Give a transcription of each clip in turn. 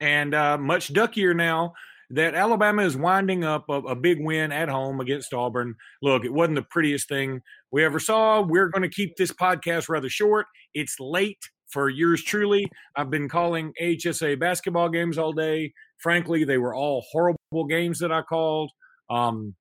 and uh, much duckier now that Alabama is winding up a, a, big win at home against Auburn. Look, it wasn't the prettiest thing we ever saw. We're going to keep this podcast rather short. It's late for yours truly. I've been calling HSA basketball games all day. Frankly, they were all horrible games that I called. Um,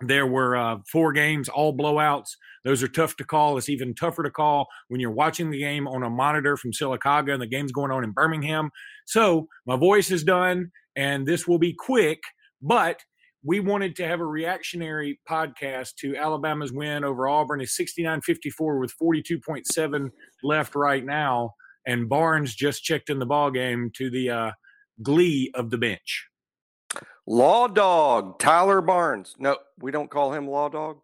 there were uh, four games, all blowouts. Those are tough to call. It's even tougher to call when you're watching the game on a monitor from Sylacauga and the game's going on in Birmingham. So my voice is done, and this will be quick, but we wanted to have a reactionary podcast to Alabama's win over Auburn. It's 69 54 with 42.7 left right now. And Barnes just checked in the ball game to the uh, glee of the bench. Law Dog, Tyler Barnes. No, we don't call him Law Dog.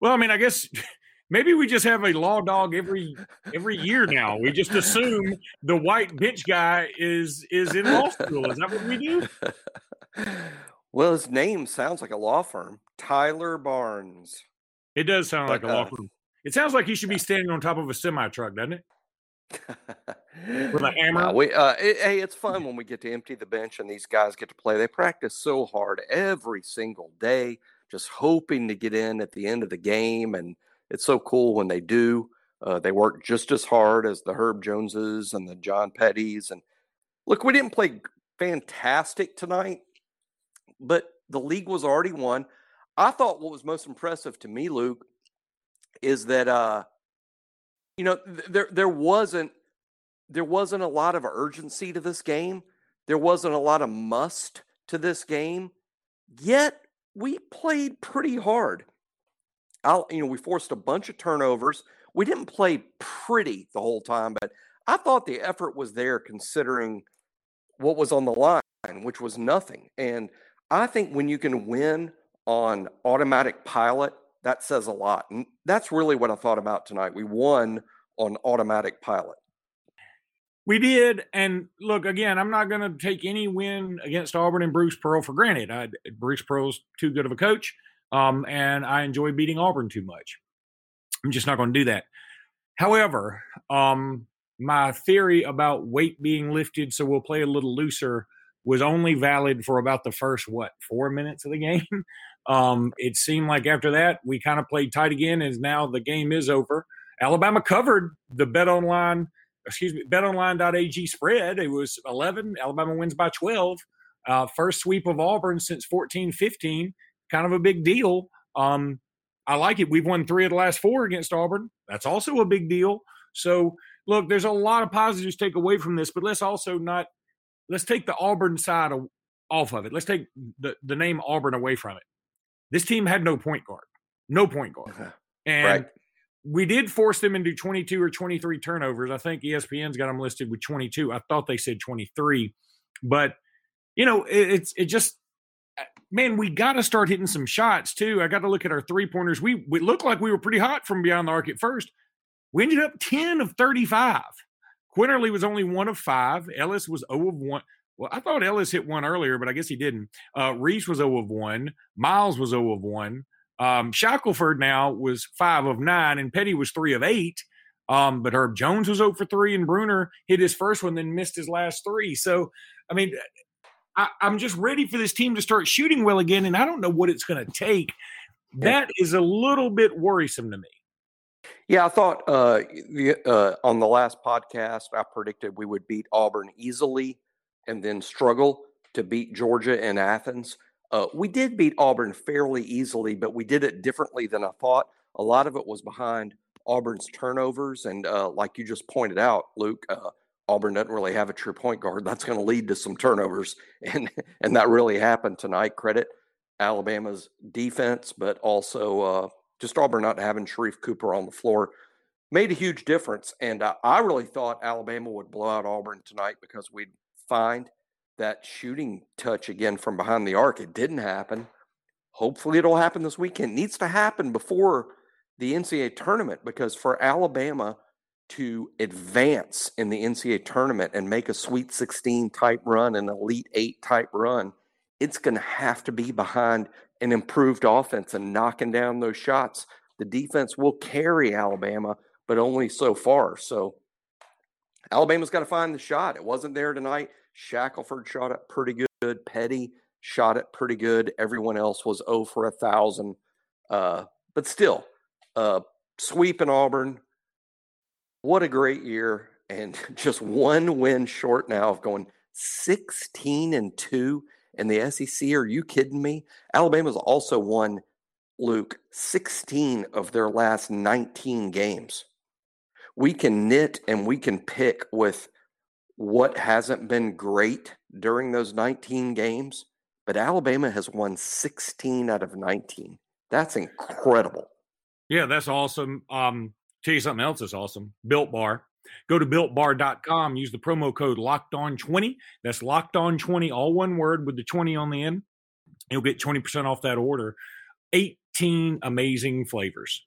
Well, I mean, I guess maybe we just have a law dog every every year now. We just assume the white bitch guy is is in law school. Is that what we do? Well, his name sounds like a law firm, Tyler Barnes. It does sound like a law uh, firm. It sounds like he should be standing on top of a semi truck, doesn't it? With a hammer. we, uh, it, hey, it's fun when we get to empty the bench and these guys get to play. They practice so hard every single day, just hoping to get in at the end of the game. And it's so cool when they do. Uh, they work just as hard as the Herb Joneses and the John Pettys. And look, we didn't play fantastic tonight, but the league was already won. I thought what was most impressive to me, Luke, is that uh, you know, there there wasn't there wasn't a lot of urgency to this game. There wasn't a lot of must to this game. Yet we played pretty hard. I'll, you know, we forced a bunch of turnovers. We didn't play pretty the whole time, but I thought the effort was there considering what was on the line, which was nothing. And I think when you can win on automatic pilot that says a lot. And that's really what I thought about tonight. We won on automatic pilot. We did. And look, again, I'm not going to take any win against Auburn and Bruce Pearl for granted. I, Bruce Pearl's too good of a coach, um, and I enjoy beating Auburn too much. I'm just not going to do that. However, um, my theory about weight being lifted so we'll play a little looser was only valid for about the first, what, four minutes of the game. Um, it seemed like after that, we kind of played tight again, and now the game is over. Alabama covered the bet online, excuse me, betonline.ag spread. It was 11. Alabama wins by 12. Uh, first sweep of Auburn since 14 15. Kind of a big deal. Um, I like it. We've won three of the last four against Auburn. That's also a big deal. So, look, there's a lot of positives to take away from this, but let's also not let's take the Auburn side off of it. Let's take the, the name Auburn away from it. This team had no point guard, no point guard, uh-huh. and right. we did force them into 22 or 23 turnovers. I think ESPN's got them listed with 22. I thought they said 23, but you know, it, it's it just uh, man, we got to start hitting some shots too. I got to look at our three pointers. We we looked like we were pretty hot from beyond the arc at first. We ended up 10 of 35. Quinerly was only one of five. Ellis was 0 of 1. Well, I thought Ellis hit one earlier, but I guess he didn't. Uh, Reese was 0 of 1. Miles was 0 of 1. Um, Shackelford now was 5 of 9, and Petty was 3 of 8. Um, but Herb Jones was 0 for 3, and Bruner hit his first one, then missed his last three. So, I mean, I, am just ready for this team to start shooting well again, and I don't know what it's going to take. That is a little bit worrisome to me. Yeah, I thought uh, uh, on the last podcast, I predicted we would beat Auburn easily and then struggle to beat Georgia and Athens. Uh, we did beat Auburn fairly easily, but we did it differently than I thought. A lot of it was behind Auburn's turnovers. And uh, like you just pointed out, Luke, uh, Auburn doesn't really have a true point guard. That's going to lead to some turnovers. And, and that really happened tonight. Credit Alabama's defense, but also uh, just Auburn not having Sharife Cooper on the floor made a huge difference. And I really thought Alabama would blow out Auburn tonight because we'd find that shooting touch again from behind the arc. It didn't happen. Hopefully, it'll happen this weekend. It needs to happen before the NCAA tournament because for Alabama to advance in the NCAA tournament and make a Sweet 16 type run, an Elite Eight type run, it's going to have to be behind an improved offense and knocking down those shots. The defense will carry Alabama, but only so far. So Alabama's got to find the shot. It wasn't there tonight. Shackelford shot it pretty good. Petty shot it pretty good. Everyone else was 0 for a thousand. Uh, but still, uh, sweep in Auburn. What a great year. And just one win short now of going 16 and 2 in the SEC. Are you kidding me? Alabama's also won, Luke, 16 of their last 19 games. We can knit and we can pick with what hasn't been great during those 19 games, but Alabama has won 16 out of 19. That's incredible. Yeah, that's awesome. Um, tell you something else that's awesome. Built Bar. Go to builtbar.com, use the promo code locked on 20. That's locked on 20, all one word with the 20 on the end. You'll get 20% off that order. 18 amazing flavors.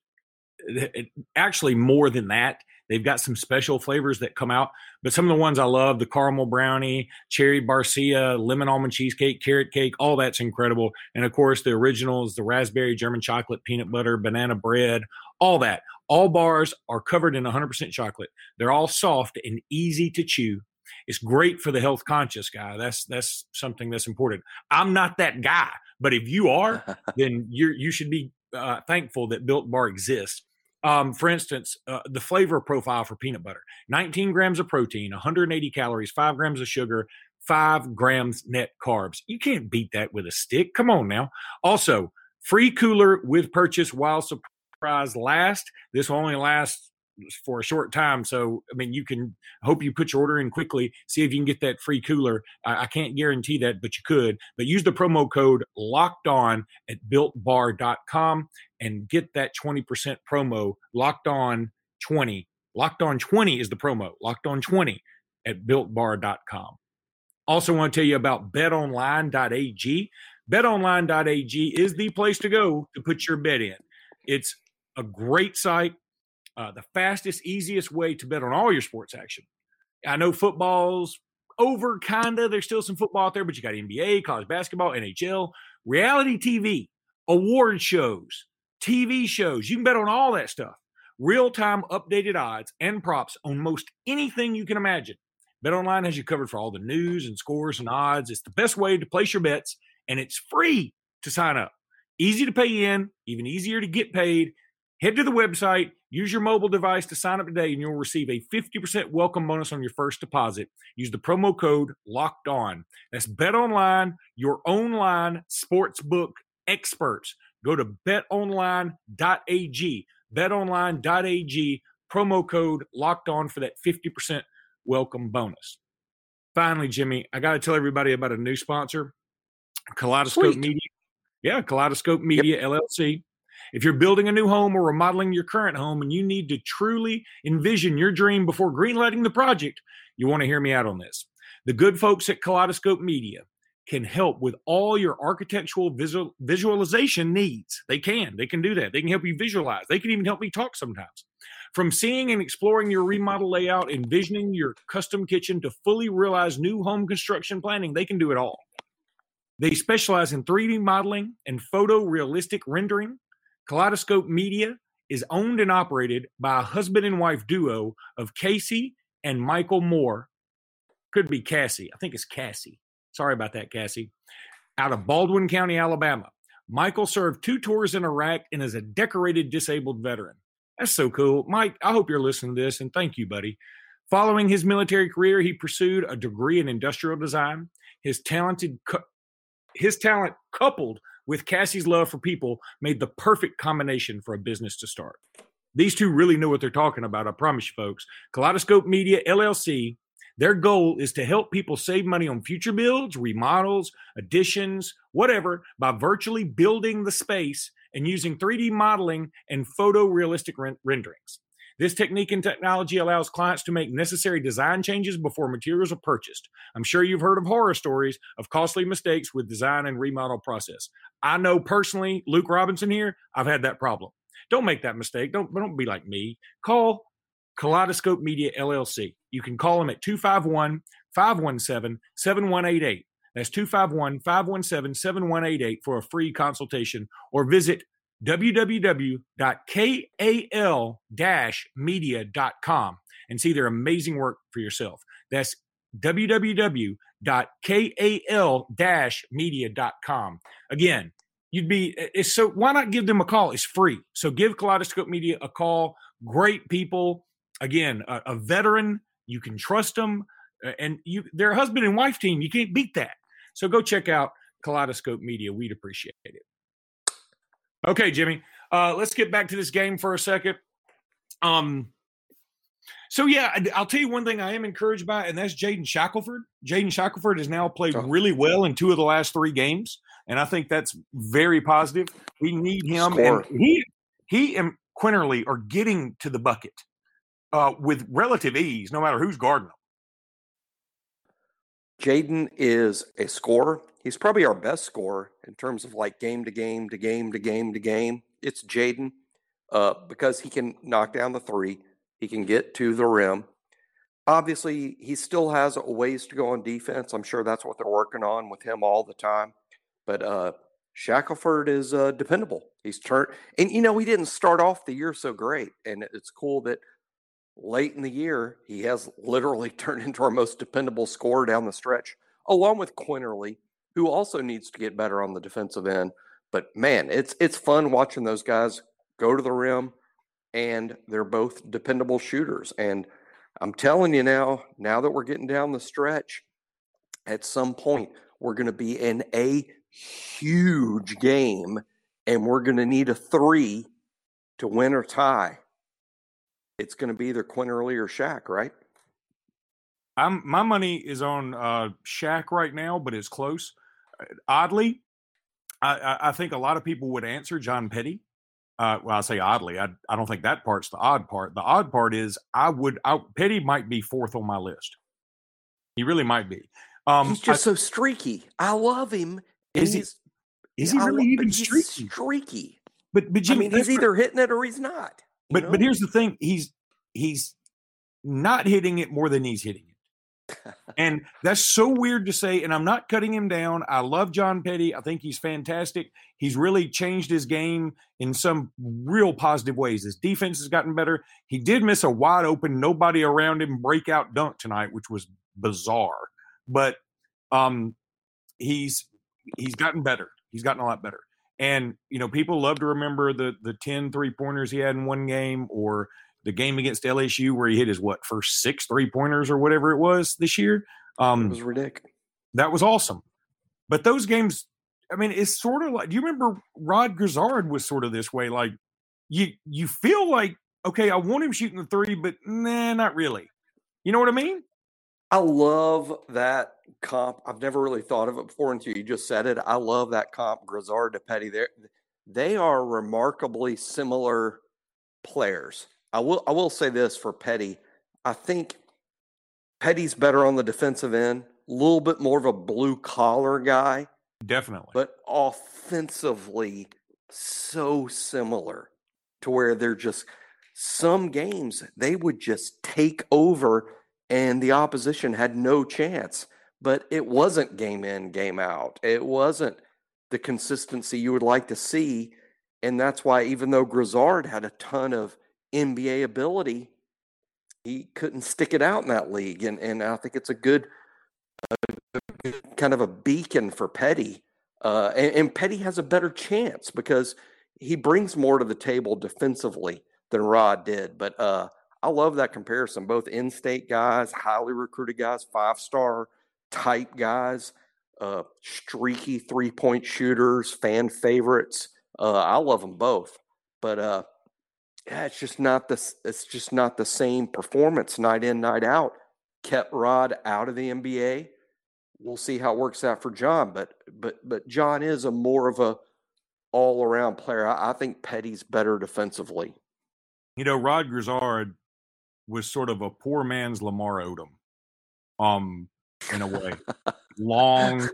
Actually, more than that. They've got some special flavors that come out, but some of the ones I love the caramel brownie, cherry barcia, lemon almond cheesecake, carrot cake, all that's incredible. And of course, the originals, the raspberry German chocolate, peanut butter, banana bread, all that. All bars are covered in 100% chocolate. They're all soft and easy to chew. It's great for the health conscious guy. That's that's something that's important. I'm not that guy, but if you are, then you you should be uh, thankful that Built Bar exists. Um, for instance, uh, the flavor profile for peanut butter: 19 grams of protein, 180 calories, five grams of sugar, five grams net carbs. You can't beat that with a stick. Come on now. Also, free cooler with purchase while prize last. This will only last for a short time. So, I mean, you can hope you put your order in quickly, see if you can get that free cooler. I, I can't guarantee that, but you could. But use the promo code locked on at builtbar.com and get that 20% promo locked on 20. Locked on 20 is the promo, locked on 20 at builtbar.com. Also, want to tell you about betonline.ag. Betonline.ag is the place to go to put your bet in. It's a great site, uh, the fastest, easiest way to bet on all your sports action. I know football's over, kinda. There's still some football out there, but you got NBA, college basketball, NHL, reality TV, award shows, TV shows. You can bet on all that stuff. Real time updated odds and props on most anything you can imagine. BetOnline has you covered for all the news and scores and odds. It's the best way to place your bets, and it's free to sign up. Easy to pay in, even easier to get paid. Head to the website, use your mobile device to sign up today, and you'll receive a 50% welcome bonus on your first deposit. Use the promo code locked on. That's Bet Online, your online sportsbook experts. Go to betonline.ag, betonline.ag, promo code locked on for that 50% welcome bonus. Finally, Jimmy, I got to tell everybody about a new sponsor, Kaleidoscope Sweet. Media. Yeah, Kaleidoscope Media yep. LLC. If you're building a new home or remodeling your current home and you need to truly envision your dream before greenlighting the project, you want to hear me out on this. The good folks at Kaleidoscope Media can help with all your architectural visual, visualization needs. They can. They can do that. They can help you visualize. They can even help me talk sometimes. From seeing and exploring your remodel layout, envisioning your custom kitchen to fully realize new home construction planning, they can do it all. They specialize in 3D modeling and photorealistic rendering, Kaleidoscope Media is owned and operated by a husband and wife duo of Casey and Michael Moore. Could be Cassie. I think it's Cassie. Sorry about that, Cassie. Out of Baldwin County, Alabama. Michael served two tours in Iraq and is a decorated disabled veteran. That's so cool. Mike, I hope you're listening to this and thank you, buddy. Following his military career, he pursued a degree in industrial design. His talented his talent coupled with Cassie's love for people made the perfect combination for a business to start. These two really know what they're talking about, I promise you folks. Kaleidoscope Media LLC, their goal is to help people save money on future builds, remodels, additions, whatever, by virtually building the space and using 3D modeling and photorealistic renderings. This technique and technology allows clients to make necessary design changes before materials are purchased. I'm sure you've heard of horror stories of costly mistakes with design and remodel process. I know personally, Luke Robinson here, I've had that problem. Don't make that mistake. Don't don't be like me. Call Kaleidoscope Media LLC. You can call them at 251 517 7188. That's 251 517 7188 for a free consultation or visit www.kal-media.com and see their amazing work for yourself. That's www.kal-media.com. Again, you'd be it's so why not give them a call? It's free. So give Kaleidoscope Media a call. Great people. Again, a, a veteran. You can trust them, and you they're a husband and wife team. You can't beat that. So go check out Kaleidoscope Media. We'd appreciate it. Okay, Jimmy. Uh, let's get back to this game for a second. Um, so yeah, I, will tell you one thing I am encouraged by, and that's Jaden Shackelford. Jaden Shackelford has now played oh. really well in two of the last three games, and I think that's very positive. We need him, Score. and he he and Quinerly are getting to the bucket uh, with relative ease, no matter who's guarding them. Jaden is a scorer he's probably our best scorer in terms of like game to game to game to game to game. It's Jaden uh, because he can knock down the three, he can get to the rim. Obviously, he still has a ways to go on defense. I'm sure that's what they're working on with him all the time. But uh, Shackelford is uh, dependable. He's turned, and you know, he didn't start off the year so great. And it's cool that late in the year, he has literally turned into our most dependable scorer down the stretch, along with Quinerly, who also needs to get better on the defensive end. But man, it's it's fun watching those guys go to the rim, and they're both dependable shooters. And I'm telling you now, now that we're getting down the stretch, at some point we're going to be in a huge game, and we're going to need a three to win or tie. It's going to be either Quinerly or Shaq, right? I'm my money is on uh Shaq right now, but it's close. Oddly, I, I think a lot of people would answer John Petty. Uh, well, I say oddly. I I don't think that part's the odd part. The odd part is I would. I, Petty might be fourth on my list. He really might be. Um, he's just I, so streaky. I love him. Is he? Is he really even streaky? Streaky. But but Jim, I mean, he's either hitting it or he's not. But know? but here's the thing: he's he's not hitting it more than he's hitting and that's so weird to say. And I'm not cutting him down. I love John Petty. I think he's fantastic. He's really changed his game in some real positive ways. His defense has gotten better. He did miss a wide open, nobody around him breakout dunk tonight, which was bizarre. But um, he's he's gotten better. He's gotten a lot better. And you know, people love to remember the the 10 three pointers he had in one game, or the game against LSU where he hit his what first six three pointers or whatever it was this year. Um, it was ridiculous. That was awesome. But those games, I mean, it's sort of like. Do you remember Rod Grizzard was sort of this way? Like you you feel like okay, I want him shooting the three, but nah, not really. You know what I mean? I love that comp. I've never really thought of it before until you just said it. I love that comp, Grizzard to Petty. They they are remarkably similar players. I will I will say this for Petty. I think Petty's better on the defensive end, a little bit more of a blue collar guy. Definitely. But offensively so similar to where they're just some games they would just take over and the opposition had no chance. But it wasn't game in, game out. It wasn't the consistency you would like to see. And that's why, even though Grizzard had a ton of NBA ability, he couldn't stick it out in that league. And and I think it's a good, a kind of a beacon for Petty. Uh, and, and Petty has a better chance because he brings more to the table defensively than Rod did. But uh, I love that comparison. Both in-state guys, highly recruited guys, five-star type guys, uh, streaky three-point shooters, fan favorites. Uh, I love them both. But uh, yeah, it's just not the it's just not the same performance night in night out. Kept Rod out of the NBA. We'll see how it works out for John, but but but John is a more of a all around player. I, I think Petty's better defensively. you know, Rod Grizzard was sort of a poor man's Lamar Odom, um, in a way, long,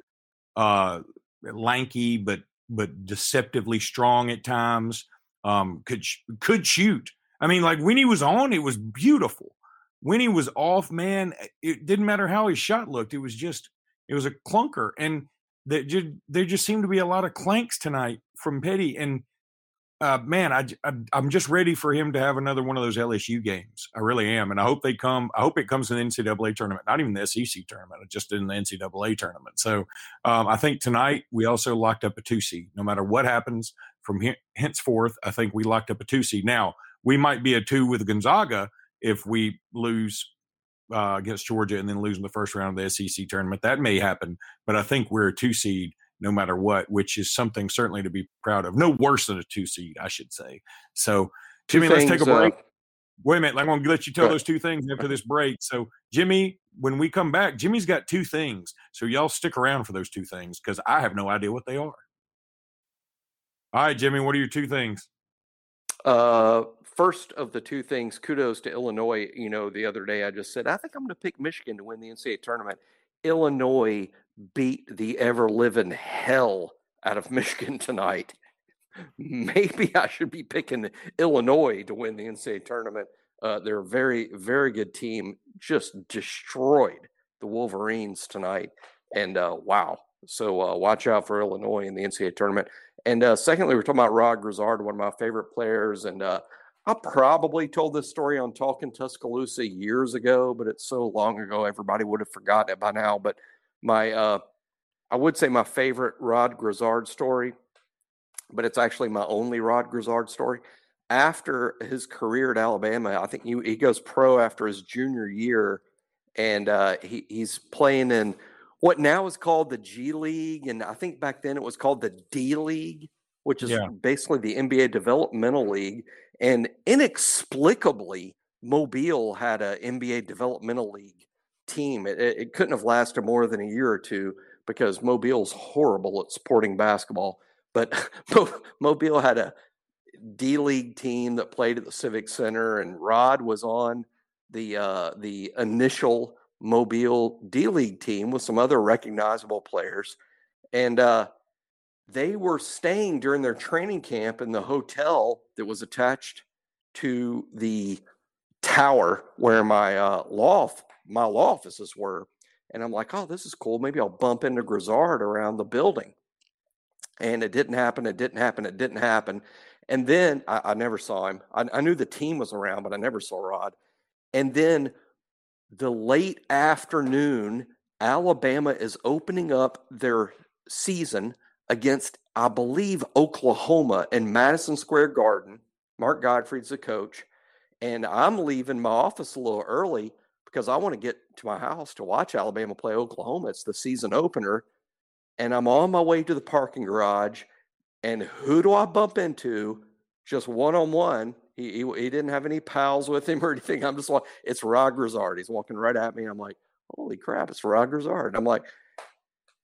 uh, lanky, but but deceptively strong at times. Um, could could shoot. I mean, like when he was on, it was beautiful. When he was off, man, it didn't matter how his shot looked. It was just it was a clunker, and that there just seemed to be a lot of clanks tonight from Petty. And uh, man, I, I am just ready for him to have another one of those LSU games. I really am, and I hope they come. I hope it comes in the NCAA tournament, not even the SEC tournament, just in the NCAA tournament. So um, I think tonight we also locked up a two seed. No matter what happens from henceforth, I think we locked up a two seed. Now we might be a two with Gonzaga if we lose uh, against Georgia and then losing the first round of the SEC tournament. That may happen, but I think we're a two seed no matter what, which is something certainly to be proud of. No worse than a two seed, I should say. So, Jimmy, let's take a break. Uh, Wait a minute. I'm going to let you tell those two things after this break. So, Jimmy, when we come back, Jimmy's got two things. So, y'all stick around for those two things because I have no idea what they are. All right, Jimmy, what are your two things? Uh, first of the two things, kudos to Illinois. You know, the other day I just said, I think I'm going to pick Michigan to win the NCAA tournament. Illinois beat the ever living hell out of Michigan tonight. Maybe I should be picking Illinois to win the NCAA tournament. Uh, they're a very, very good team. Just destroyed the Wolverines tonight. And uh, wow. So uh, watch out for Illinois in the NCAA tournament. And uh, secondly, we're talking about Rod Grizzard, one of my favorite players. And uh, I probably told this story on Talking Tuscaloosa years ago, but it's so long ago, everybody would have forgotten it by now. But my, uh, I would say my favorite Rod Grizzard story, but it's actually my only Rod Grizzard story. After his career at Alabama, I think he, he goes pro after his junior year, and uh, he, he's playing in what now is called the G League, and I think back then it was called the D League, which is yeah. basically the NBA developmental league and inexplicably, Mobile had an NBA developmental league team. It, it, couldn't have lasted more than a year or two because Mobile's horrible at supporting basketball. But Mobile had a D League team that played at the Civic Center, and Rod was on the uh, the initial Mobile D League team with some other recognizable players, and uh, they were staying during their training camp in the hotel that was attached to the tower where my uh, law my law offices were. And I'm like, oh, this is cool. Maybe I'll bump into Grizzard around the building. And it didn't happen. It didn't happen. It didn't happen. And then I, I never saw him. I, I knew the team was around, but I never saw Rod. And then the late afternoon, Alabama is opening up their season against, I believe, Oklahoma in Madison Square Garden. Mark Gottfried's the coach. And I'm leaving my office a little early because I want to get to my house to watch Alabama play Oklahoma. It's the season opener. And I'm on my way to the parking garage. And who do I bump into? Just one on one. He, he, he didn't have any pals with him or anything. I'm just like, it's Rod Grizzard. He's walking right at me. And I'm like, holy crap, it's Rod Grizzard. I'm like,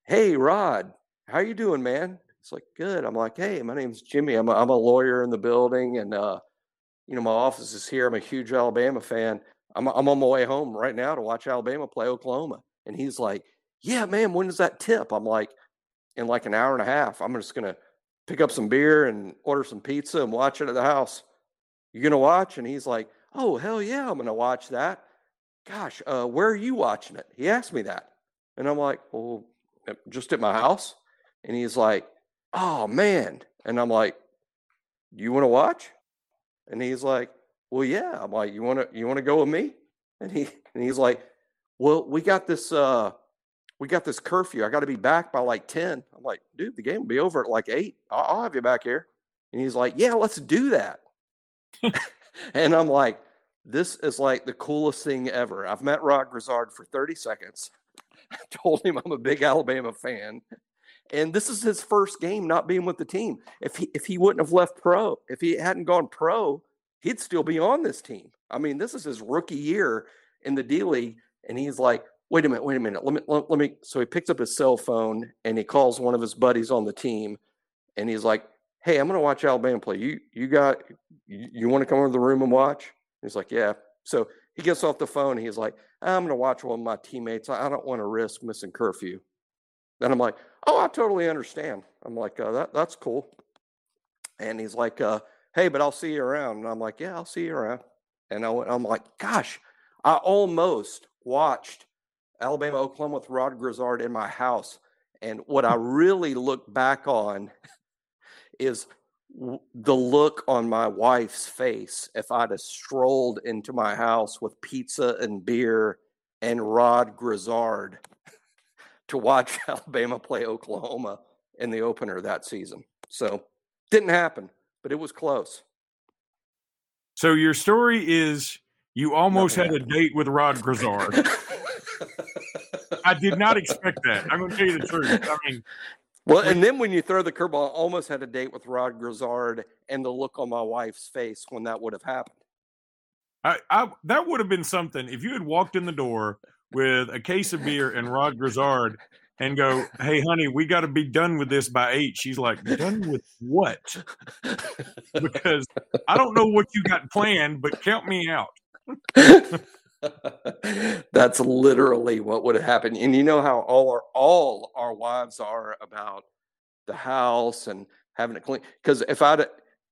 hey, Rod, how you doing, man? It's like, good. I'm like, hey, my name's Jimmy. I'm a, I'm a lawyer in the building, and uh, you know, my office is here. I'm a huge Alabama fan. I'm I'm on my way home right now to watch Alabama play Oklahoma. And he's like, yeah, man. when is that tip? I'm like, in like an hour and a half. I'm just gonna pick up some beer and order some pizza and watch it at the house. You gonna watch? And he's like, oh hell yeah, I'm gonna watch that. Gosh, uh, where are you watching it? He asked me that, and I'm like, well, just at my house. And he's like, oh man. And I'm like, you want to watch? And he's like, well, yeah. I'm like, you want to, you want to go with me? And he, and he's like, well, we got this, uh, we got this curfew. I got to be back by like 10. I'm like, dude, the game will be over at like eight. I'll have you back here. And he's like, yeah, let's do that. and I'm like, this is like the coolest thing ever. I've met Rod Grizzard for 30 seconds. I told him I'm a big Alabama fan. And this is his first game not being with the team. If he if he wouldn't have left pro, if he hadn't gone pro, he'd still be on this team. I mean, this is his rookie year in the D League, and he's like, wait a minute, wait a minute. Let me let, let me so he picks up his cell phone and he calls one of his buddies on the team and he's like, "Hey, I'm going to watch Alabama play. You you got you, you want to come over to the room and watch?" He's like, "Yeah." So he gets off the phone. he's like, "I'm going to watch one of my teammates. I don't want to risk missing curfew." And I'm like, "Oh, I totally understand." I'm like, uh, "That that's cool." And he's like, uh, "Hey, but I'll see you around." And I'm like, "Yeah, I'll see you around." And I, I'm like, "Gosh, I almost watched Alabama Oklahoma with Rod Grizzard in my house." And what I really look back on is the look on my wife's face if I'd have strolled into my house with pizza and beer and Rod Grizzard to watch Alabama play Oklahoma in the opener that season. So didn't happen, but it was close. So your story is you almost Nothing had happened. a date with Rod Grizzard. I did not expect that. I'm going to tell you the truth. I mean, well, and then when you throw the curveball, I almost had a date with Rod Grizzard, and the look on my wife's face when that would have happened. I, I that would have been something if you had walked in the door with a case of beer and Rod Grizzard and go, "Hey, honey, we got to be done with this by eight. She's like, "Done with what?" because I don't know what you got planned, but count me out. That's literally what would have happened. And you know how all our all our wives are about the house and having it clean. Because if I'd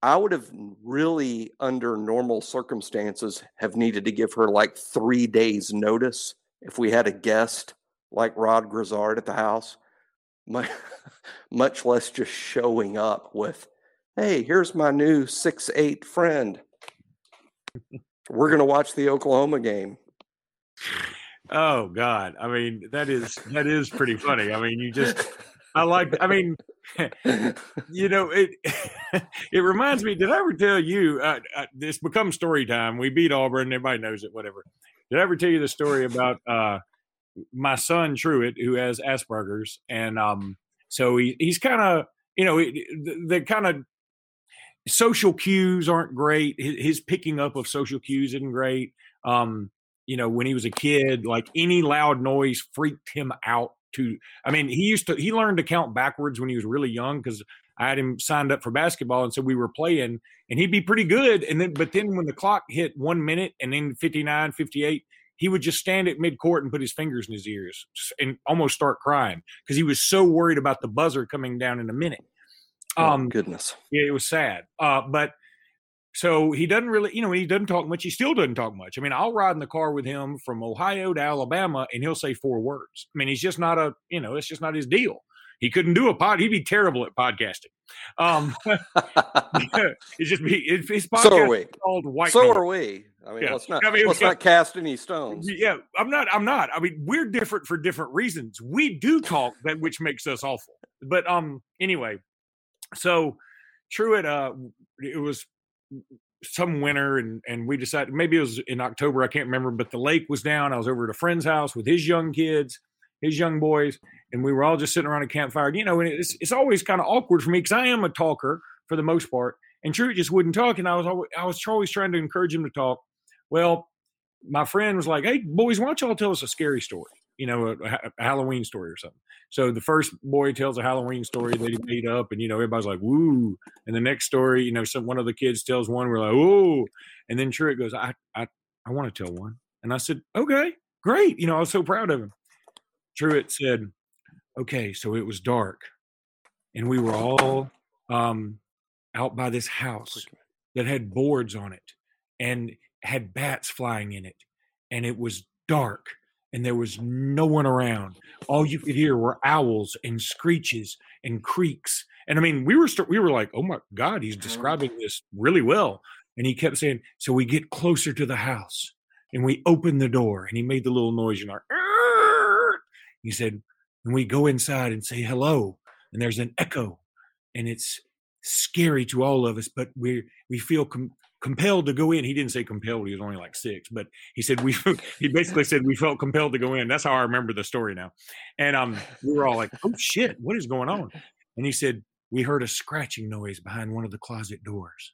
I would have really, under normal circumstances, have needed to give her like three days notice if we had a guest like Rod Grizzard at the house. Much, less just showing up with, "Hey, here's my new six eight friend." We're going to watch the Oklahoma game. Oh God! I mean, that is that is pretty funny. I mean, you just I like. I mean, you know it. it reminds me. Did I ever tell you? Uh, uh, this becomes story time. We beat Auburn. Everybody knows it. Whatever. Did I ever tell you the story about uh, my son Truitt, who has Asperger's, and um, so he he's kind of you know the, the kind of social cues aren't great. His, his, picking up of social cues isn't great. Um, you know, when he was a kid, like any loud noise freaked him out. To, I mean, he used to he learned to count backwards when he was really young because I had him signed up for basketball, and so we were playing, and he'd be pretty good. And then, but then when the clock hit one minute, and then 59, 58, he would just stand at midcourt and put his fingers in his ears and almost start crying because he was so worried about the buzzer coming down in a minute. Um, oh, goodness. Yeah, it was sad. Uh, but so he doesn't really, you know, he doesn't talk much. He still doesn't talk much. I mean, I'll ride in the car with him from Ohio to Alabama and he'll say four words. I mean, he's just not a, you know, it's just not his deal. He couldn't do a pod. He'd be terrible at podcasting. Um, it's just be his podcast so are we. called White. So are we. I mean, yeah. let's not I mean, let's yeah. not cast any stones. Yeah, I'm not. I'm not. I mean, we're different for different reasons. We do talk that which makes us awful. But um, anyway, so Truett, uh, it was some winter and and we decided maybe it was in October I can't remember but the lake was down I was over at a friend's house with his young kids his young boys and we were all just sitting around a campfire you know and it's it's always kind of awkward for me because I am a talker for the most part and Truett just wouldn't talk and I was always, I was always trying to encourage him to talk. Well my friend was like hey boys why don't y'all tell us a scary story you know, a, a, Halloween story or something. So the first boy tells a Halloween story that he made up, and you know, everybody's like, "Woo!" And the next story, you know, some one of the kids tells one, we're like, "Whoa!" And then Truett goes, "I, I, I want to tell one." And I said, "Okay, great." You know, I was so proud of him. Truett said, "Okay, so it was dark, and we were all um, out by this house that had boards on it and had bats flying in it, and it was dark." And there was no one around. All you could hear were owls and screeches and creaks. And I mean, we were st- we were like, "Oh my god, he's mm-hmm. describing this really well." And he kept saying, "So we get closer to the house and we open the door." And he made the little noise, you know. He said, "And we go inside and say hello." And there's an echo, and it's scary to all of us, but we we feel com- compelled to go in. He didn't say compelled; he was only like six, but he said we. he basically said we felt compelled to go in. That's how I remember the story now. And um, we were all like, "Oh shit, what is going on?" And he said we heard a scratching noise behind one of the closet doors,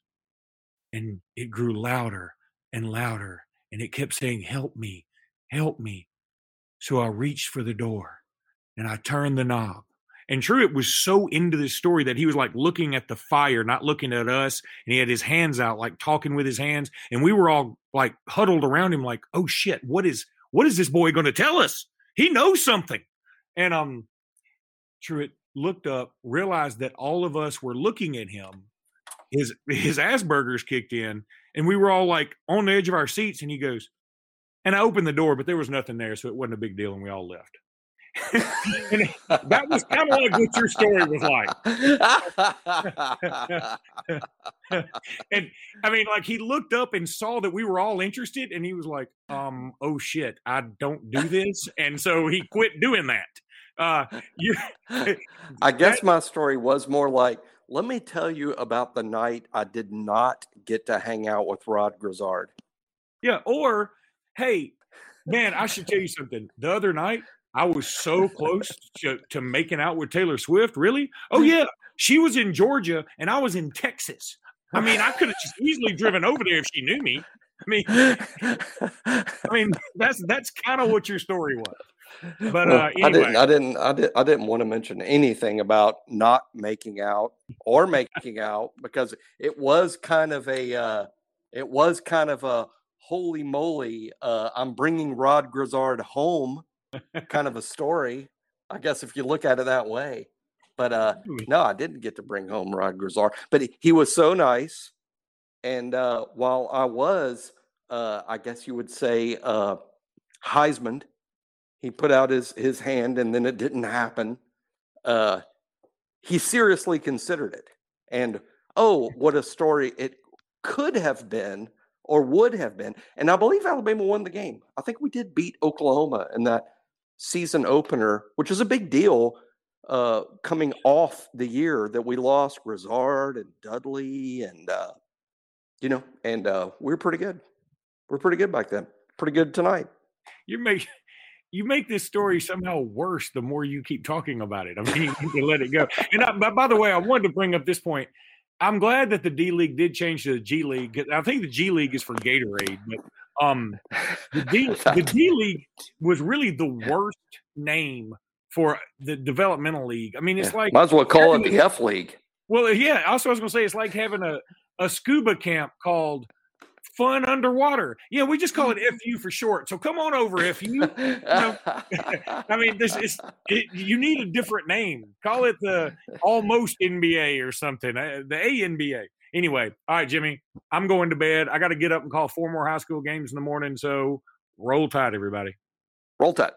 and it grew louder and louder, and it kept saying, "Help me, help me." So I reached for the door, and I turned the knob, And Truett was so into this story that he was like looking at the fire, not looking at us. And he had his hands out, like talking with his hands. And we were all like huddled around him, like, oh shit, what is what is this boy going to tell us? He knows something. And um Truett looked up, realized that all of us were looking at him. His his Asperger's kicked in, and we were all like on the edge of our seats. And he goes, and I opened the door, but there was nothing there, so it wasn't a big deal, and we all left. And that was kind of like what your story was like. and I mean, like he looked up and saw that we were all interested, and he was like, "Um, oh shit, I don't do this," and so he quit doing that. Uh, you, I guess that, my story was more like, let me tell you about the night I did not get to hang out with Rod Grizzard. Yeah, or hey, man, I should tell you something. The other night, I was so close to, to making out with Taylor Swift. Really? Oh yeah, she was in Georgia and I was in Texas. I mean, I could have just easily driven over there if she knew me. I mean, I mean that's that's kind of what your story was. But uh, anyway. I didn't, I didn't, I didn't, I didn't want to mention anything about not making out or making out because it was kind of a, uh, it was kind of a holy moly, uh, I'm bringing Rod Grizzard home kind of a story. I guess if you look at it that way. But uh, no, I didn't get to bring home Rod Grizzard. But he, he was so nice. And uh, while I was, uh, I guess you would say, uh, Heisman, he put out his, his hand and then it didn't happen. Uh, he seriously considered it. And oh, what a story it could have been or would have been. And I believe Alabama won the game. I think we did beat Oklahoma in that season opener, which is a big deal uh, coming off the year that we lost Grizzard and Dudley and, uh, you know, and uh, we are pretty good. We we're pretty good back then. Pretty good tonight. You make you make this story somehow worse the more you keep talking about it. I mean, you can let it go. And I, by the way, I wanted to bring up this point. I'm glad that the D League did change to the G League. I think the G League is for Gatorade, but um, the D the D League was really the worst name for the developmental league. I mean, it's yeah. like might as well call it the F League. Well, yeah. Also, I was going to say it's like having a a scuba camp called fun underwater. Yeah, we just call it FU for short. So come on over, FU. You know, I mean, this is it, you need a different name. Call it the almost NBA or something. Uh, the ANBA. Anyway, all right, Jimmy, I'm going to bed. I got to get up and call four more high school games in the morning. So roll tide, everybody. Roll tide.